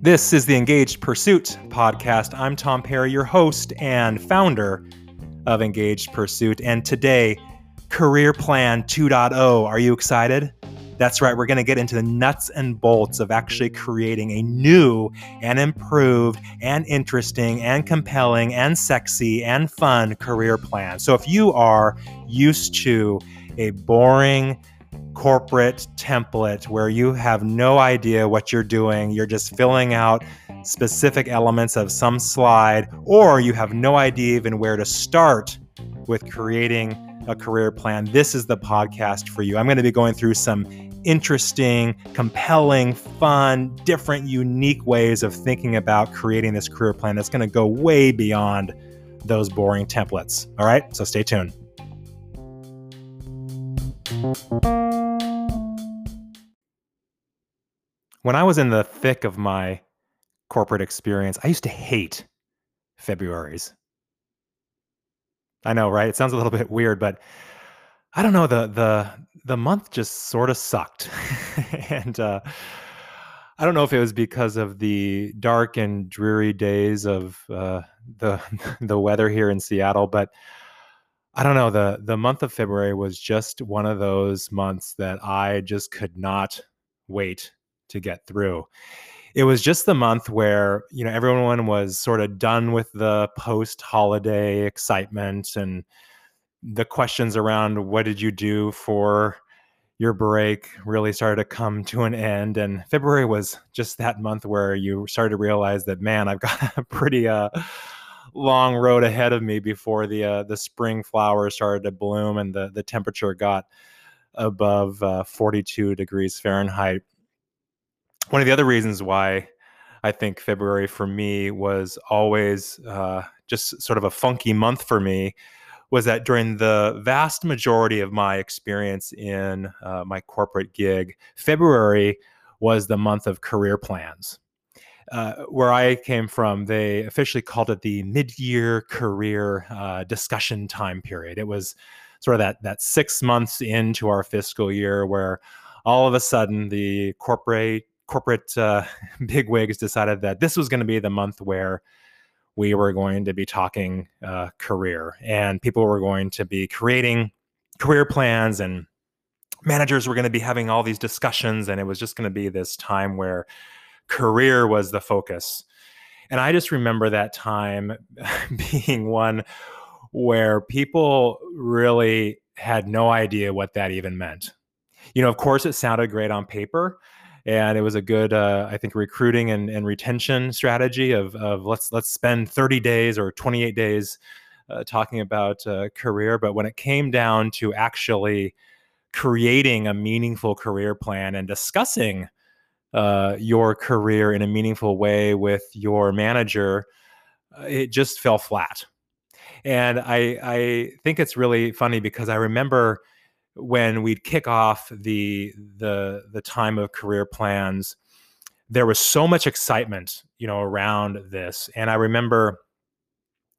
This is the Engaged Pursuit podcast. I'm Tom Perry, your host and founder of Engaged Pursuit. And today, Career Plan 2.0. Are you excited? That's right, we're going to get into the nuts and bolts of actually creating a new and improved and interesting and compelling and sexy and fun career plan. So if you are used to a boring, corporate template where you have no idea what you're doing. You're just filling out specific elements of some slide, or you have no idea even where to start with creating a career plan. This is the podcast for you. I'm going to be going through some interesting, compelling, fun, different, unique ways of thinking about creating this career plan that's going to go way beyond those boring templates. All right, so stay tuned. When I was in the thick of my corporate experience, I used to hate Februaries. I know, right? It sounds a little bit weird, but I don't know the the the month just sort of sucked, and uh, I don't know if it was because of the dark and dreary days of uh, the the weather here in Seattle, but I don't know the the month of February was just one of those months that I just could not wait to get through. It was just the month where, you know, everyone was sort of done with the post holiday excitement and the questions around what did you do for your break really started to come to an end and february was just that month where you started to realize that man i've got a pretty uh, long road ahead of me before the uh, the spring flowers started to bloom and the the temperature got above uh, 42 degrees fahrenheit one of the other reasons why I think February for me was always uh, just sort of a funky month for me was that during the vast majority of my experience in uh, my corporate gig, February was the month of career plans. Uh, where I came from, they officially called it the mid-year career uh, discussion time period. It was sort of that that six months into our fiscal year where all of a sudden the corporate corporate uh, bigwigs decided that this was going to be the month where we were going to be talking uh, career and people were going to be creating career plans and managers were going to be having all these discussions and it was just going to be this time where career was the focus. And i just remember that time being one where people really had no idea what that even meant. You know of course it sounded great on paper and it was a good uh, i think recruiting and, and retention strategy of, of let's let's spend 30 days or 28 days uh, talking about uh, career. But when it came down to actually creating a meaningful career plan and discussing uh, your career in a meaningful way with your manager uh, it just fell flat. And i i think it's really funny because i remember when we'd kick off the the the time of career plans there was so much excitement you know around this. And i remember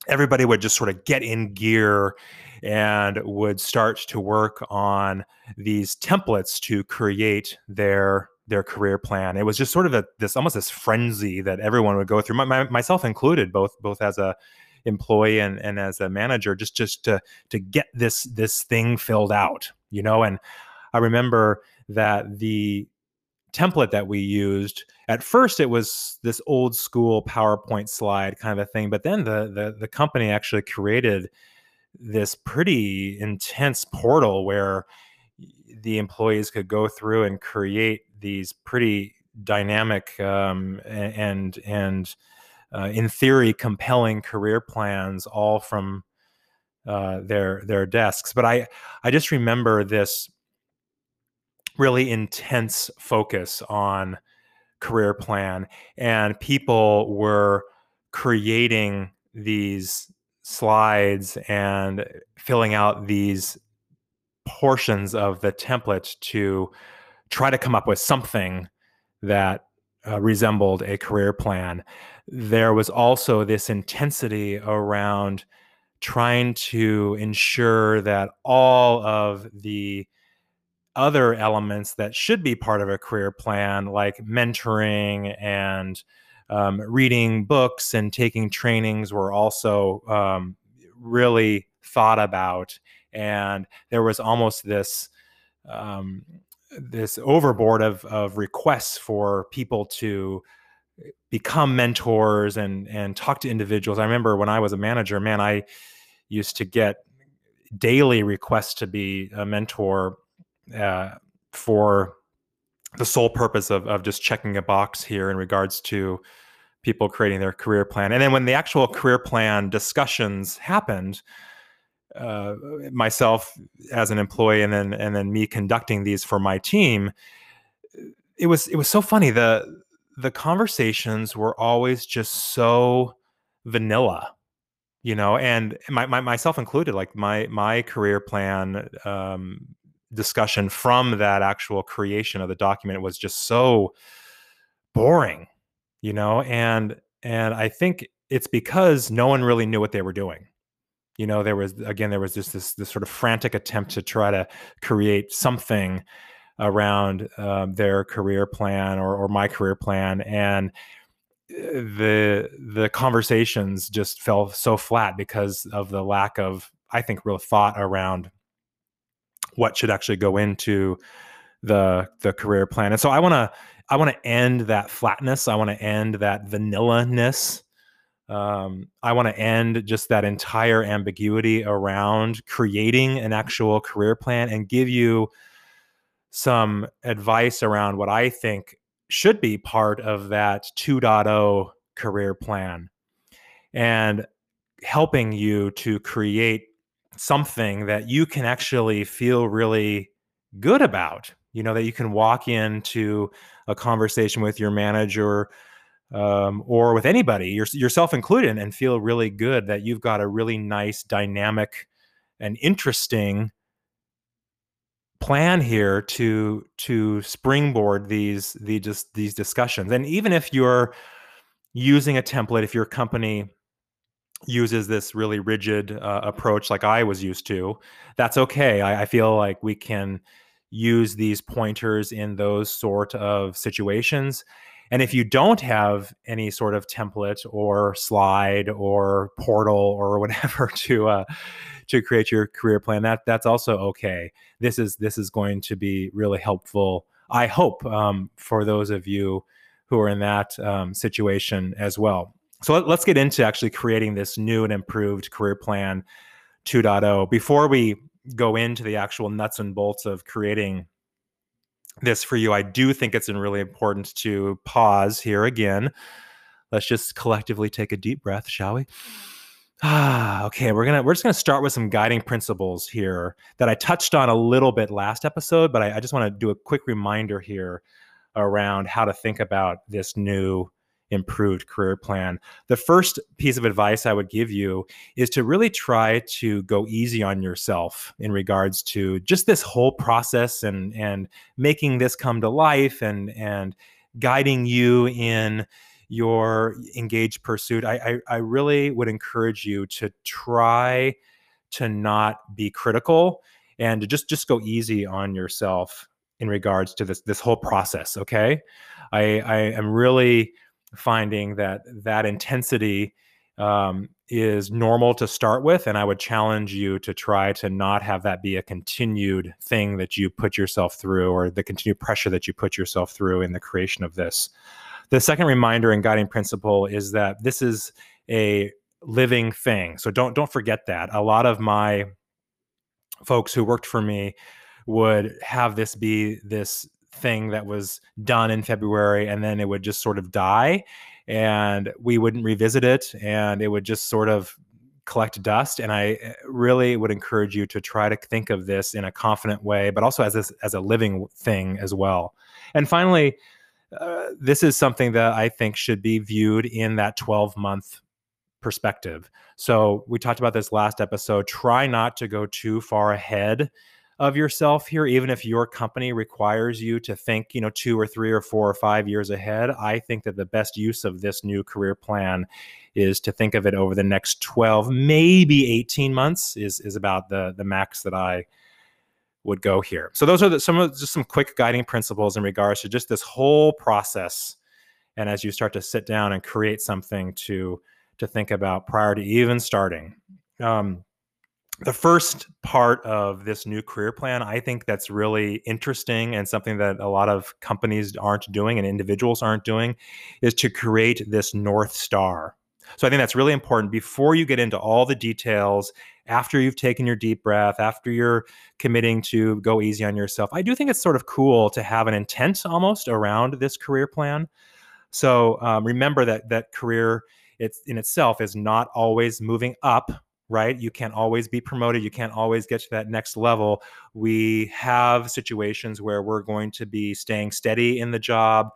everybody would just sort of get in gear and would start to work on these templates to create their their career plan. It was just sort of a, this almost this frenzy that everyone would go through my, my, myself included both both as a employee and, and as a manager just just to to get this this thing filled out you know? And i remember that the template that we used at first it was this old school powerpoint slide kind of a thing but then the the, the company actually created this pretty intense portal where the employees could go through and create these pretty dynamic um, and and uh, in theory compelling career plans all from uh, their their desks. But I I just remember this really intense focus on career plan, and people were creating these slides and filling out these portions of the template to try to come up with something that uh, resembled a career plan. There was also this intensity around trying to ensure that all of the other elements that should be part of a career plan, like mentoring and um, reading books and taking trainings, were also um, really thought about. And there was almost this um, this overboard of of requests for people to become mentors and and talk to individuals. I remember when I was a manager, man, I used to get daily requests to be a mentor uh, for the sole purpose of of just checking a box here in regards to people creating their career plan. And then when the actual career plan discussions happened, uh, myself as an employee and then and then me conducting these for my team, it was it was so funny. The the conversations were always just so vanilla you know and my, my myself included like my my career plan um, discussion from that actual creation of the document was just so boring you know and and i think it's because no one really knew what they were doing you know there was again there was just this this sort of frantic attempt to try to create something around um, their career plan or, or my career plan and uh, the the conversations just fell so flat because of the lack of i think real thought around what should actually go into the the career plan. And so i want to i want to end that flatness. I want to end that vanilla ness um, i want to end just that entire ambiguity around creating an actual career plan and give you some advice around what I think should be part of that 2.0 career plan and helping you to create something that you can actually feel really good about. You know, that you can walk into a conversation with your manager um, or with anybody, your, yourself included, and feel really good that you've got a really nice, dynamic, and interesting plan here to to springboard these the just these discussions. And even if you're using a template if your company uses this really rigid uh, approach like i was used to that's okay. I, I feel like we can use these pointers in those sort of situations and if you don't have any sort of template or slide or portal or whatever to uh, to create your career plan, that that's also okay. This is this is going to be really helpful. I hope um, for those of you who are in that um, situation as well. So let, let's get into actually creating this new and improved career plan 2.0. Before we go into the actual nuts and bolts of creating this for you, I do think it's really important to pause here again. Let's just collectively take a deep breath, shall we? Ah, okay. We're gonna we're just gonna start with some guiding principles here that I touched on a little bit last episode, but I, I just want to do a quick reminder here around how to think about this new improved career plan. The first piece of advice I would give you is to really try to go easy on yourself in regards to just this whole process and and making this come to life and and guiding you in your engaged pursuit. I, I, I really would encourage you to try to not be critical and to just just go easy on yourself in regards to this this whole process okay i i am really finding that that intensity um, is normal to start with and i would challenge you to try to not have that be a continued thing that you put yourself through or the continued pressure that you put yourself through in the creation of this. The second reminder and guiding principle is that this is a living thing so don't don't forget that. A lot of my folks who worked for me would have this be this thing that was done in February and then it would just sort of die and we wouldn't revisit it and it would just sort of collect dust and i eh, really would encourage you to try to think of this in a confident way but also as this as a living thing as well. And finally uh, this is something that i think should be viewed in that 12 month perspective. So we talked about this last episode try not to go too far ahead of yourself here even if your company requires you to think you know two or three or four or five years ahead i think that the best use of this new career plan is to think of it over the next 12 maybe 18 months is is about the the max that i would go here. So those are the, some of just some quick guiding principles in regards to just this whole process. And as you start to sit down and create something to to think about prior to even starting. Um, the first part of this new career plan, I think that's really interesting and something that a lot of companies aren't doing and individuals aren't doing, is to create this North Star. So I think that's really important before you get into all the details, after you've taken your deep breath, after you're committing to go easy on yourself. I do think it's sort of cool to have an intent almost around this career plan. So um, remember that that career it's in itself is not always moving up right? You can't always be promoted. You can't always get to that next level. We have situations where we're going to be staying steady in the job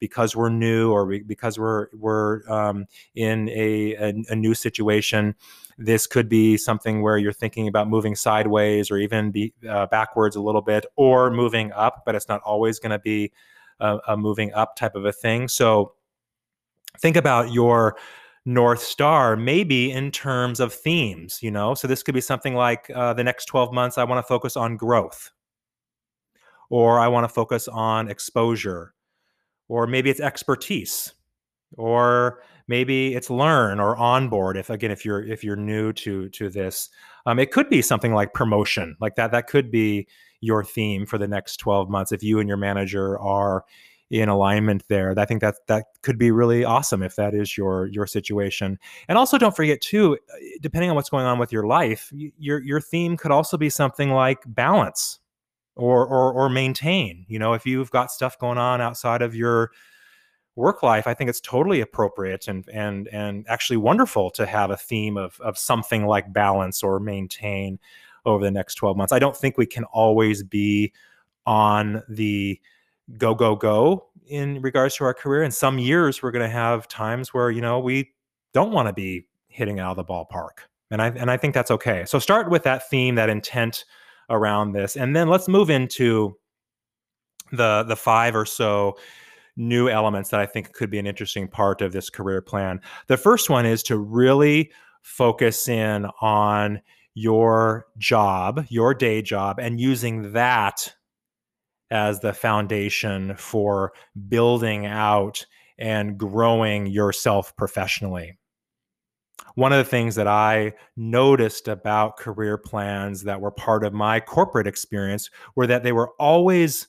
because we're new or because we're we're um, in a, a, a new situation. This could be something where you're thinking about moving sideways or even be uh, backwards a little bit or moving up, but it's not always going to be a, a moving up type of a thing. So think about your North Star, maybe in terms of themes, you know? So this could be something like uh, the next 12 months, I want to focus on growth, or I want to focus on exposure, or maybe it's expertise, or maybe it's learn or onboard if again if you're if you're new to to this. Um, it could be something like promotion like that that could be your theme for the next 12 months if you and your manager are in alignment there. I think that that could be really awesome if that is your your situation. And also don't forget too, uh, depending on what's going on with your life, your your theme could also be something like balance or or or maintain. You know, if you've got stuff going on outside of your work life, I think it's totally appropriate and and and actually wonderful to have a theme of of something like balance or maintain over the next 12 months. I don't think we can always be on the go go go in regards to our career and some years we're going to have times where you know we don't want to be hitting out of the ballpark and i and i think that's okay. So start with that theme that intent around this and then let's move into the the five or so new elements that i think could be an interesting part of this career plan. The first one is to really focus in on your job your day job and using that as the foundation for building out and growing yourself professionally. One of the things that I noticed about career plans that were part of my corporate experience were that they were always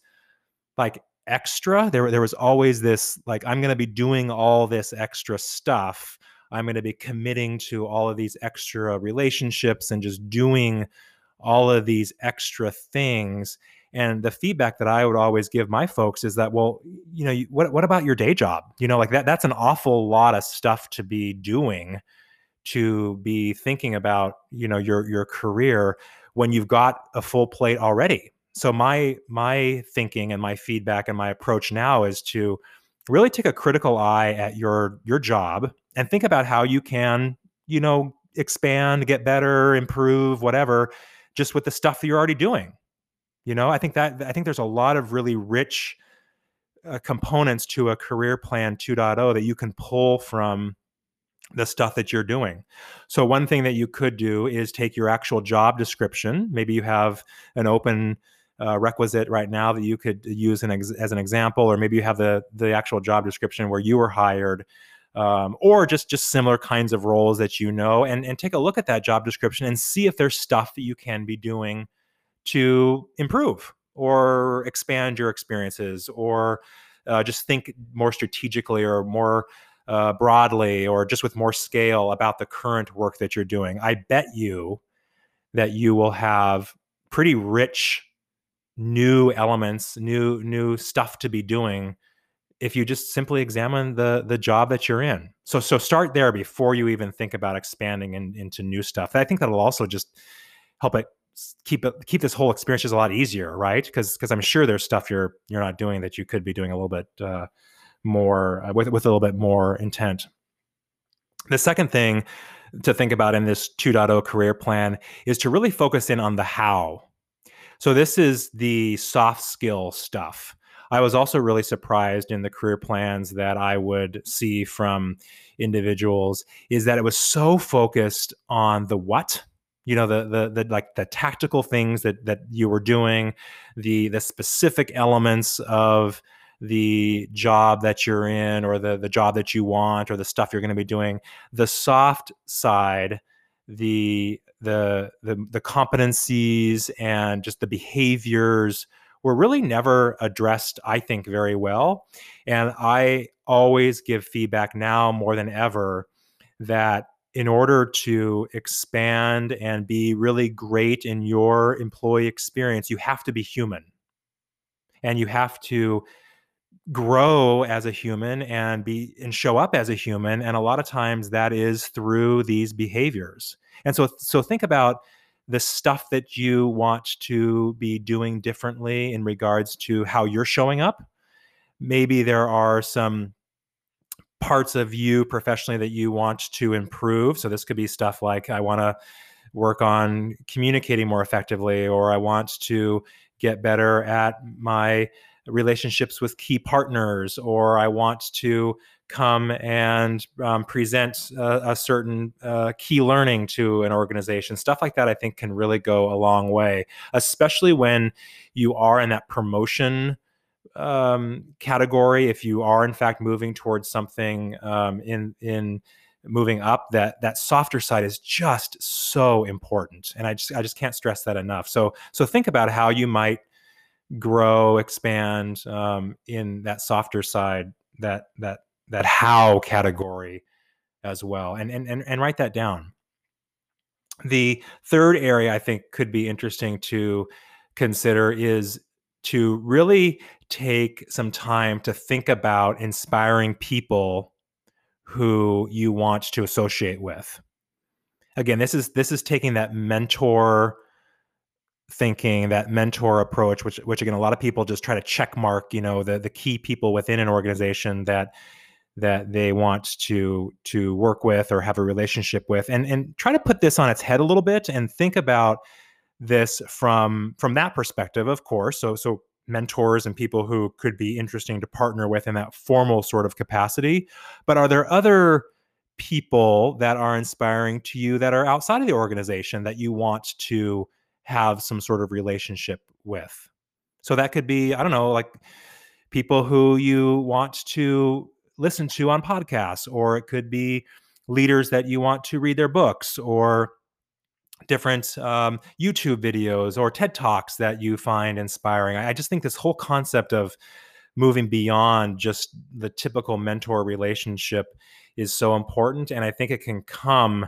like extra. There, there was always this like, I'm going to be doing all this extra stuff. I'm going to be committing to all of these extra relationships and just doing all of these extra things. And the feedback that I would always give my folks is that, well, you know, what what about your day job? You know, like that that's an awful lot of stuff to be doing, to be thinking about, you know, your your career when you've got a full plate already. So my my thinking and my feedback and my approach now is to really take a critical eye at your your job and think about how you can, you know, expand, get better, improve, whatever, just with the stuff that you're already doing you know, I think that I think there's a lot of really rich uh, components to a career plan 2.0 that you can pull from the stuff that you're doing. So one thing that you could do is take your actual job description. Maybe you have an open uh, requisite right now that you could use an ex- as an example, or maybe you have the the actual job description where you were hired, um, or just just similar kinds of roles that you know, and and take a look at that job description and see if there's stuff that you can be doing to improve or expand your experiences or uh, just think more strategically or more uh, broadly or just with more scale about the current work that you're doing. I bet you that you will have pretty rich new elements, new new stuff to be doing if you just simply examine the the job that you're in. So so start there before you even think about expanding in, into new stuff. I think that'll also just help it keep it keep this whole experience just a lot easier, right? Because because I'm sure there's stuff you're you're not doing that you could be doing a little bit uh, more uh, with with a little bit more intent. The second thing to think about in this 2.0 career plan is to really focus in on the how. So this is the soft skill stuff. I was also really surprised in the career plans that I would see from individuals is that it was so focused on the what you know the the the like the tactical things that that you were doing the the specific elements of the job that you're in or the the job that you want or the stuff you're going to be doing. The soft side the the the the competencies and just the behaviors were really never addressed i think very well. And i always give feedback now more than ever that in order to expand and be really great in your employee experience, you have to be human. And you have to grow as a human and be and show up as a human and a lot of times that is through these behaviors. And so so think about the stuff that you want to be doing differently in regards to how you're showing up. Maybe there are some parts of you professionally that you want to improve. So this could be stuff like I want to work on communicating more effectively, or I want to get better at my relationships with key partners, or I want to come and um, present a, a certain uh, key learning to an organization. Stuff like that, I think, can really go a long way, especially when you are in that promotion um, category, if you are in fact moving towards something um, in in moving up, that that softer side is just so important, and I just I just can't stress that enough. So so think about how you might grow, expand um, in that softer side, that that that how category as well, and and and, and write that down. The third area I think could be interesting to consider is to really take some time to think about inspiring people who you want to associate with. Again this is this is taking that mentor thinking that mentor approach which which again a lot of people just try to check mark you know the the key people within an organization that that they want to to work with or have a relationship with. And and try to put this on its head a little bit and think about this from from that perspective of course so so mentors and people who could be interesting to partner with in that formal sort of capacity but are there other people that are inspiring to you that are outside of the organization that you want to have some sort of relationship with? So that could be i don't know like people who you want to listen to on podcasts or it could be leaders that you want to read their books or different um, YouTube videos or TED Talks that you find inspiring. I, just think this whole concept of moving beyond just the typical mentor relationship is so important. And I think it can come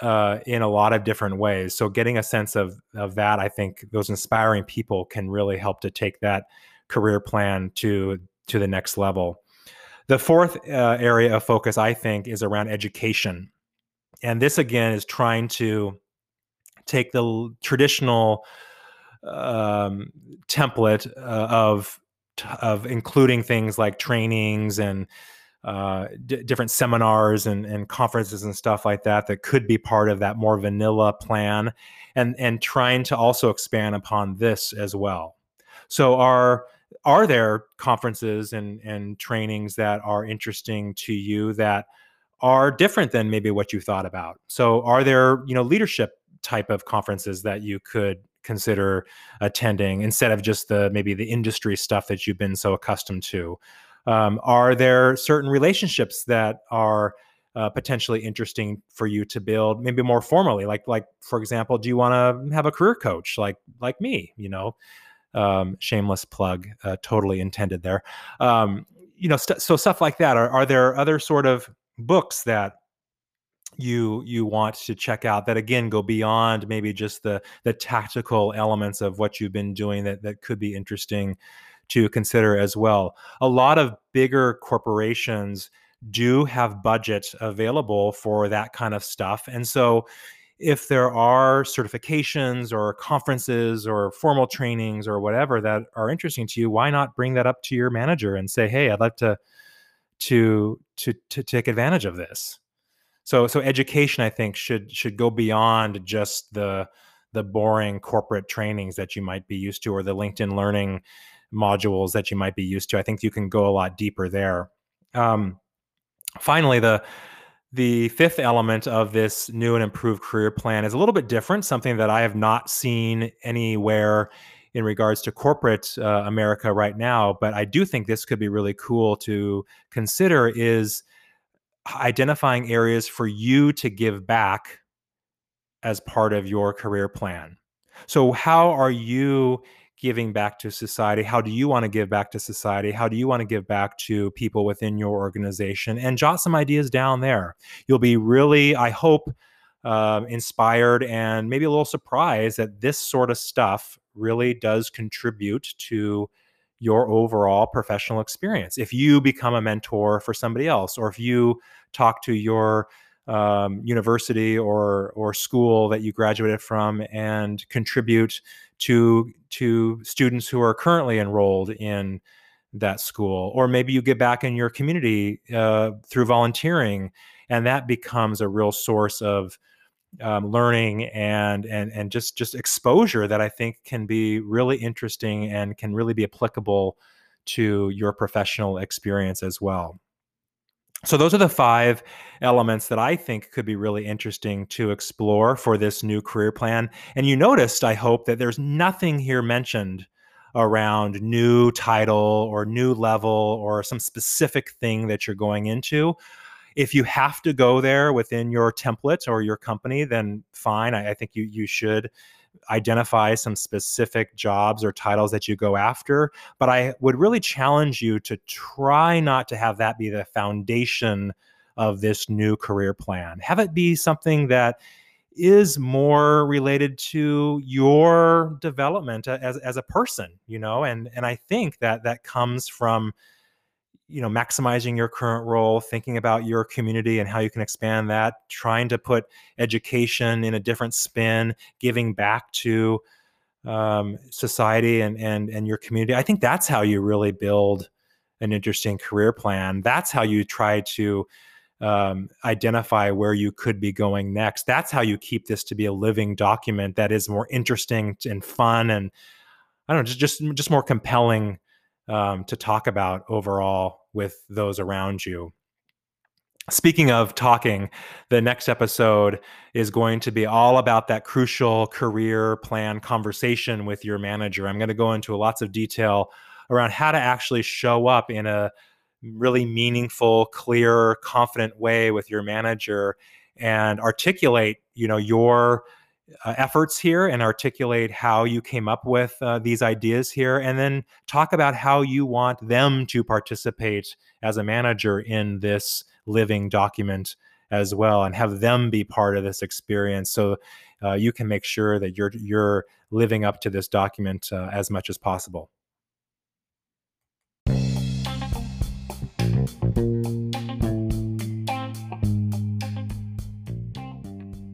uh, in a lot of different ways. So getting a sense of of that, I think those inspiring people can really help to take that career plan to to the next level. The fourth uh, area of focus, I think, is around education, and this again is trying to take the traditional um, template uh, of of including things like trainings and uh, d- different seminars and, and conferences and stuff like that that could be part of that more vanilla plan and and trying to also expand upon this as well. So are are there conferences and and trainings that are interesting to you that are different than maybe what you thought about? So are there you know leadership type of conferences that you could consider attending instead of just the maybe the industry stuff that you've been so accustomed to. Um, are there certain relationships that are uh, potentially interesting for you to build maybe more formally? Like like for example do you want to have a career coach like like me you know? Um, shameless plug uh, totally intended there. Um, you know st- so stuff like that are, are there other sort of books that you you want to check out that again go beyond maybe just the the tactical elements of what you've been doing that that could be interesting to consider as well. A lot of bigger corporations do have budget available for that kind of stuff and so if there are certifications or conferences or formal trainings or whatever that are interesting to you why not bring that up to your manager and say hey i'd like to to to to take advantage of this so so education i think should should go beyond just the the boring corporate trainings that you might be used to or the linkedin learning modules that you might be used to i think you can go a lot deeper there um, finally the The fifth element of this new and improved career plan is a little bit different, something that I have not seen anywhere in regards to corporate uh, America right now. But I do think this could be really cool to consider is identifying areas for you to give back as part of your career plan. So, how are you giving back to society? How do you want to give back to society? How do you want to give back to people within your organization? And jot some ideas down there. You'll be really, I hope, uh, inspired and maybe a little surprised that this sort of stuff really does contribute to your overall professional experience. If you become a mentor for somebody else, or if you talk to your um, university or or school that you graduated from and contribute to to students who are currently enrolled in that school or maybe you get back in your community uh, through volunteering and that becomes a real source of um, learning and and and just just exposure that I think can be really interesting and can really be applicable to your professional experience as well. So those are the five elements that I think could be really interesting to explore for this new career plan. And you noticed, I hope, that there's nothing here mentioned around new title or new level or some specific thing that you're going into. If you have to go there within your template or your company, then fine. I, I think you you should identify some specific jobs or titles that you go after. But I would really challenge you to try not to have that be the foundation of this new career plan. Have it be something that is more related to your development uh, as, as a person, you know, and and I think that that comes from you know maximizing your current role thinking about your community and how you can expand that trying to put education in a different spin giving back to um, society and and and your community. I think that's how you really build an interesting career plan. That's how you try to um, identify where you could be going next. That's how you keep this to be a living document that is more interesting and fun and i don't know just just, just more compelling um, to talk about overall with those around you. Speaking of talking, the next episode is going to be all about that crucial career plan conversation with your manager. I'm going to go into lots of detail around how to actually show up in a really meaningful, clear, confident way with your manager and articulate, you know, your uh, efforts here and articulate how you came up with uh, these ideas here, and then talk about how you want them to participate as a manager in this living document as well, and have them be part of this experience. So uh, you can make sure that you're you're living up to this document uh, as much as possible.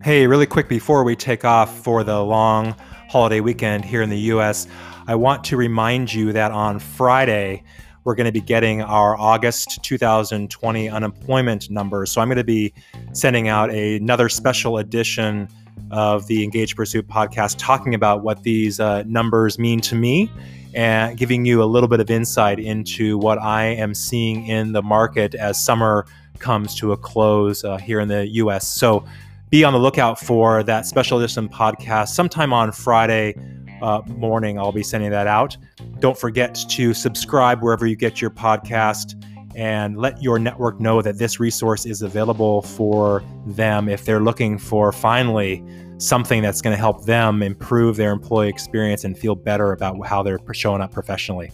Hey, really quick before we take off for the long holiday weekend here in the US, I want to remind you that on Friday, we're going to be getting our August 2020 unemployment numbers. So I'm going to be sending out a, another special edition of the Engage Pursuit podcast talking about what these uh, numbers mean to me and giving you a little bit of insight into what I am seeing in the market as summer comes to a close uh, here in the US. So be on the lookout for that special edition podcast sometime on Friday uh, morning. I'll be sending that out. Don't forget to subscribe wherever you get your podcast and let your network know that this resource is available for them if they're looking for finally something that's going to help them improve their employee experience and feel better about how they're showing up professionally.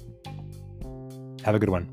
Have a good one.